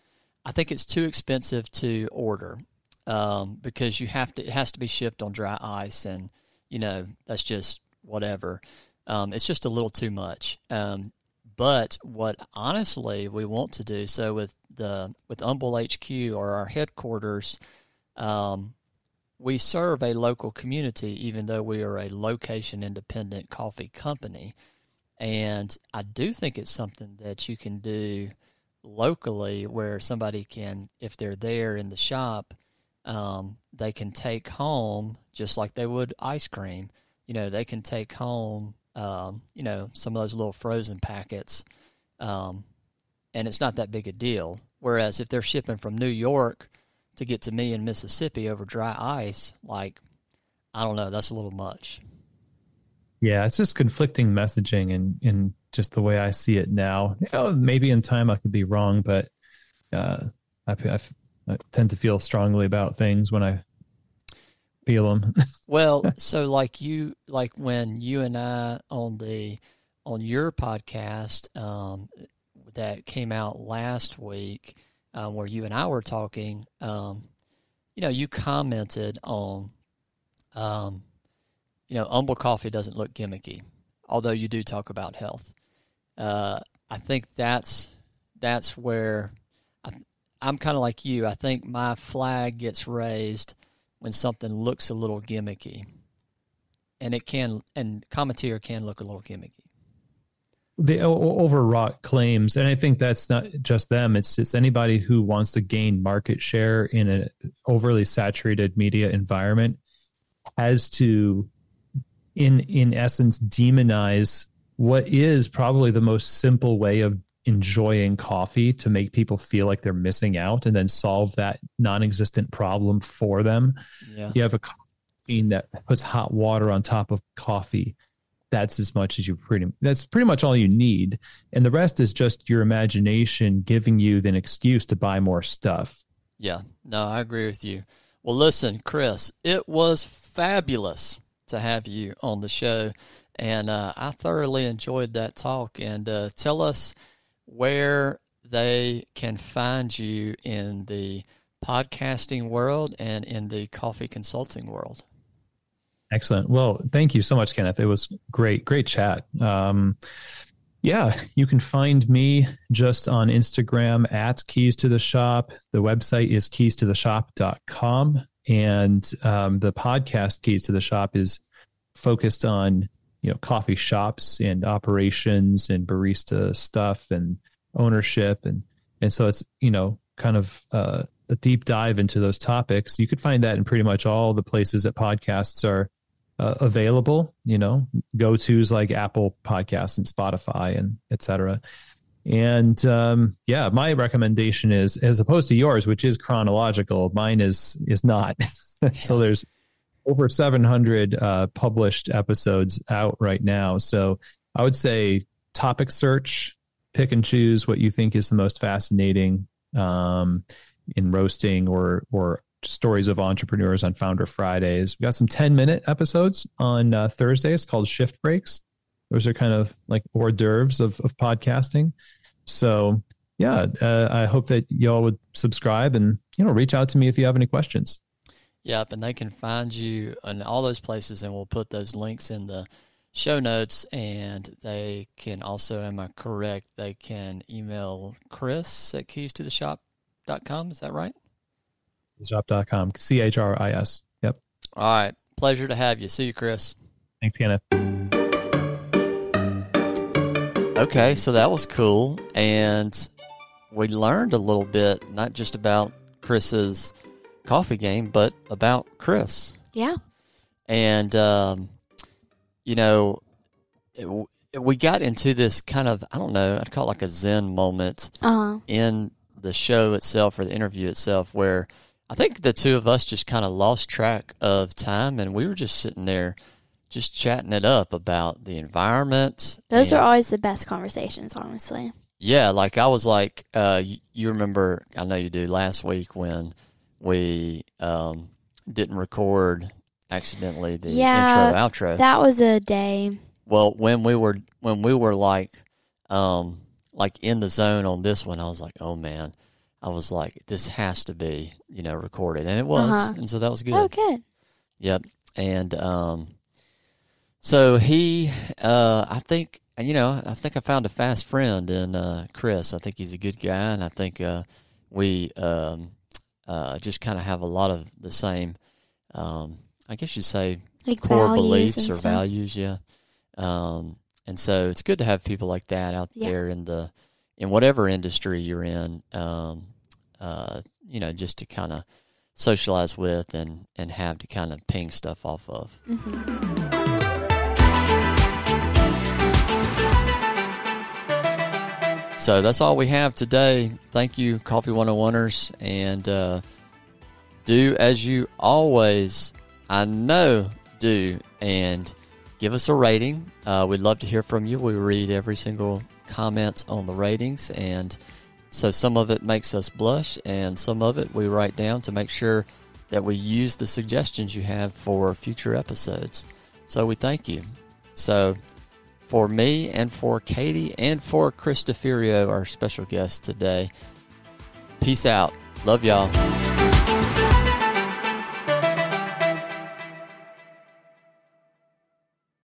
I think it's too expensive to order um, because you have to. It has to be shipped on dry ice, and you know that's just whatever. Um, it's just a little too much. Um, but what honestly we want to do so with the with Humble HQ or our headquarters, um, we serve a local community, even though we are a location independent coffee company. And I do think it's something that you can do locally where somebody can, if they're there in the shop, um, they can take home just like they would ice cream. You know, they can take home, um, you know, some of those little frozen packets, um, and it's not that big a deal. Whereas if they're shipping from New York to get to me in Mississippi over dry ice, like I don't know, that's a little much. Yeah, it's just conflicting messaging and in just the way I see it now. You know, maybe in time I could be wrong, but uh, I, I, I tend to feel strongly about things when I feel them. <laughs> well, so like you, like when you and I on the on your podcast um, that came out last week, uh, where you and I were talking, um, you know, you commented on, um, you know, Humble Coffee doesn't look gimmicky, although you do talk about health. Uh, I think that's that's where I'm kind of like you. I think my flag gets raised when something looks a little gimmicky, and it can, and Cometeer can look a little gimmicky. The overwrought claims, and I think that's not just them. It's just anybody who wants to gain market share in an overly saturated media environment has to, in in essence, demonize what is probably the most simple way of enjoying coffee to make people feel like they're missing out and then solve that non-existent problem for them. Yeah. You have a machine that puts hot water on top of coffee. That's as much as you pretty that's pretty much all you need. And the rest is just your imagination giving you an excuse to buy more stuff. Yeah. No, I agree with you. Well, listen, Chris, it was fabulous to have you on the show. And uh, I thoroughly enjoyed that talk. And uh, tell us where they can find you in the podcasting world and in the coffee consulting world. Excellent. Well, thank you so much, Kenneth. It was great, great chat. Um, yeah, you can find me just on Instagram at keys to the shop. The website is keys to the shop.com. And um, the podcast keys to the shop is focused on you know coffee shops and operations and barista stuff and ownership. And and so it's you know kind of uh, a deep dive into those topics. You could find that in pretty much all the places that podcasts are uh, available you know go to's like apple podcasts and spotify and etc and um, yeah my recommendation is as opposed to yours which is chronological mine is is not. <laughs> So there's over 700 uh, published episodes out right now. So I would say topic search, pick and choose what you think is the most fascinating um, in roasting or or stories of entrepreneurs on Founder Fridays. We got some 10 minute episodes on uh, Thursdays called Shift Breaks. Those are kind of like hors d'oeuvres of, of podcasting. So yeah, uh, I hope that y'all would subscribe and you know reach out to me if you have any questions. Yep, and they can find you in all those places, and we'll put those links in the show notes. And they can also, am I correct? They can email Chris at keys to the shop.com. Is that right? Shop.com. C H R I S. Yep. All right. Pleasure to have you. See you, Chris. Thanks, Kenneth. Okay, so that was cool. And we learned a little bit, not just about Chris's coffee game, but about Chris. Yeah. And, um, you know, it, we got into this kind of, I don't know, I'd call it like a Zen moment uh-huh. in the show itself or the interview itself where I think the two of us just kind of lost track of time and we were just sitting there just chatting it up about the environment. Those and, are always the best conversations, honestly. Yeah, like I was like, uh, you, you remember, I know you do, last week when we um, didn't record accidentally the yeah, intro outro. That was a day. Well, when we were when we were like um like in the zone on this one, I was like, oh man. I was like, this has to be, you know, recorded. And it was. Uh-huh. And so that was good. Oh, good. Yep. And um so he uh I think you know, I think I found a fast friend in uh Chris. I think he's a good guy and I think uh we um uh, just kind of have a lot of the same, um, I guess you'd say, like core beliefs or stuff. values. Yeah. Um, and so it's good to have people like that out yeah. there in the in whatever industry you're in. Um, uh, you know, just to kind of socialize with and and have to kind of ping stuff off of. Mm-hmm. So that's all we have today. Thank you, Coffee 101ers. And uh, do as you always, I know, do. And give us a rating. Uh, we'd love to hear from you. We read every single comment on the ratings. And so some of it makes us blush, and some of it we write down to make sure that we use the suggestions you have for future episodes. So we thank you. So for me and for Katie and for Chris Deferio, our special guest today. Peace out. Love y'all.